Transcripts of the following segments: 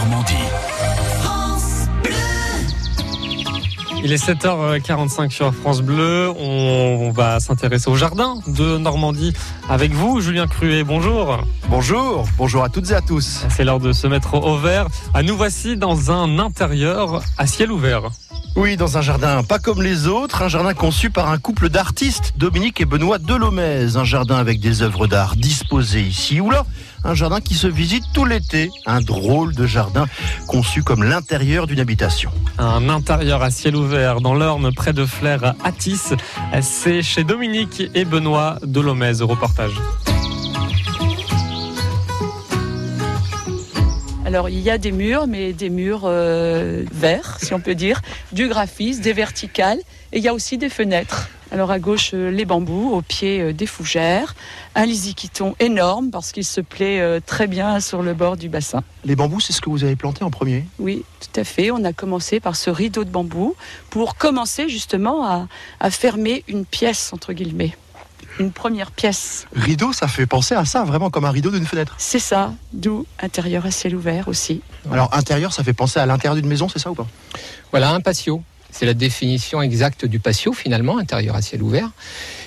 Normandie. Il est 7h45 sur France Bleu. On va s'intéresser au jardin de Normandie avec vous, Julien Cruet. Bonjour. Bonjour, bonjour à toutes et à tous. C'est l'heure de se mettre au vert. À nous voici dans un intérieur à ciel ouvert. Oui, dans un jardin pas comme les autres, un jardin conçu par un couple d'artistes, Dominique et Benoît Delomez. Un jardin avec des œuvres d'art disposées ici ou là. Un jardin qui se visite tout l'été. Un drôle de jardin conçu comme l'intérieur d'une habitation. Un intérieur à ciel ouvert dans l'Orne près de Flers à Tis. C'est chez Dominique et Benoît Delomez au reportage. Alors il y a des murs, mais des murs euh, verts, si on peut dire, du graphisme, des verticales, et il y a aussi des fenêtres. Alors à gauche, euh, les bambous, au pied euh, des fougères, un lisiquiton énorme parce qu'il se plaît très bien sur le bord du bassin. Les bambous, c'est ce que vous avez planté en premier? Oui, tout à fait. On a commencé par ce rideau de bambou pour commencer justement à, à fermer une pièce, entre guillemets une première pièce. Rideau, ça fait penser à ça, vraiment comme un rideau d'une fenêtre. C'est ça, d'où intérieur à ciel ouvert aussi. Alors intérieur, ça fait penser à l'intérieur d'une maison, c'est ça ou pas? Voilà, un patio. C'est la définition exacte du patio finalement, intérieur à ciel ouvert.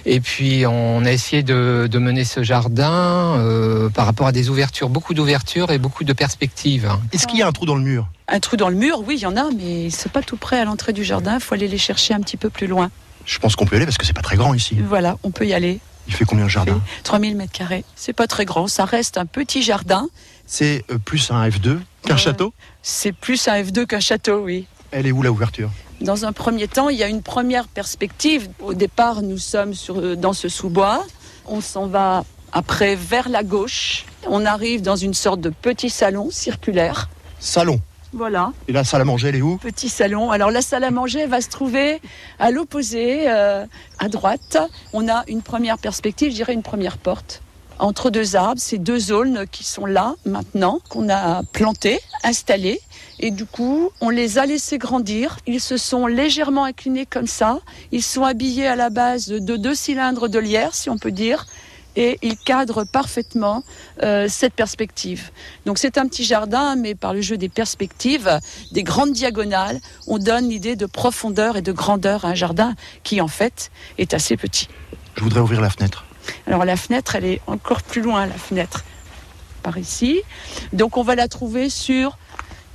Et puis on a essayé de, mener ce jardin euh, par rapport à des ouvertures, beaucoup d'ouvertures et beaucoup de perspectives. Est-ce qu'il y a un trou dans le mur? Un trou dans le mur, oui, il y en a, mais c'est pas tout près à l'entrée du jardin. Il faut aller les chercher un petit peu plus loin. Je pense qu'on peut y aller parce que c'est pas très grand ici. Voilà, on peut y aller. Il fait combien de jardin 3000 mètres carrés. C'est pas très grand, ça reste un petit jardin. C'est euh, plus un F2 qu'un château C'est plus un F2 qu'un château, oui. Elle est où la ouverture? Dans un premier temps, il y a une première perspective. Au départ, nous sommes sur, euh, dans ce sous-bois. On s'en va après vers la gauche. On arrive dans une sorte de petit salon circulaire. Salon voilà. Et la salle à manger, elle est où Petit salon. Alors la salle à manger va se trouver à l'opposé, euh, à droite. On a une première perspective, je dirais une première porte. Entre deux arbres, ces deux aulnes qui sont là maintenant, qu'on a plantées, installées. Et du coup, on les a laissés grandir. Ils se sont légèrement inclinés comme ça. Ils sont habillés à la base de deux cylindres de lierre, si on peut dire et il cadre parfaitement euh, cette perspective. Donc c'est un petit jardin, mais par le jeu des perspectives, des grandes diagonales, on donne l'idée de profondeur et de grandeur à un jardin qui en fait est assez petit. Je voudrais ouvrir la fenêtre. Alors la fenêtre, elle est encore plus loin, la fenêtre, par ici. Donc on va la trouver sur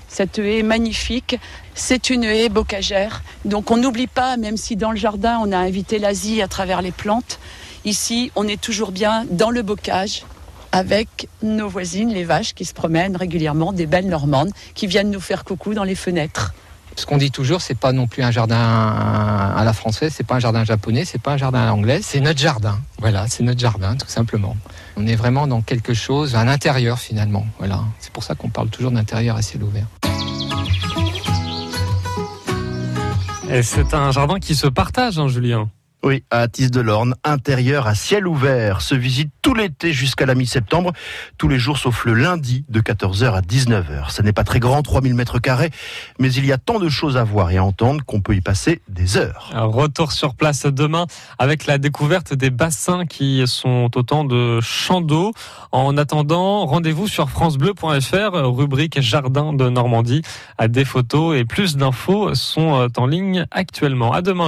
cette haie magnifique. C'est une haie bocagère. Donc on n'oublie pas, même si dans le jardin on a invité l'Asie à travers les plantes, Ici, on est toujours bien dans le bocage avec nos voisines, les vaches, qui se promènent régulièrement, des belles normandes, qui viennent nous faire coucou dans les fenêtres. Ce qu'on dit toujours, c'est pas non plus un jardin à la française, c'est pas un jardin japonais, c'est pas un jardin à l'anglais, c'est notre jardin. Voilà, c'est notre jardin, tout simplement. On est vraiment dans quelque chose, à l'intérieur finalement. Voilà, c'est pour ça qu'on parle toujours d'intérieur à ciel ouvert. Et c'est un jardin qui se partage, hein, Julien. Oui, à Atis de l'Orne, intérieur à ciel ouvert, se visite tout l'été jusqu'à la mi-septembre, tous les jours sauf le lundi de 14h à 19h. Ce n'est pas très grand, 3000 mètres carrés, mais il y a tant de choses à voir et à entendre qu'on peut y passer des heures. Un retour sur place demain avec la découverte des bassins qui sont autant de champs d'eau. En attendant, rendez-vous sur francebleu.fr, rubrique Jardin de Normandie. Des photos et plus d'infos sont en ligne actuellement. À demain.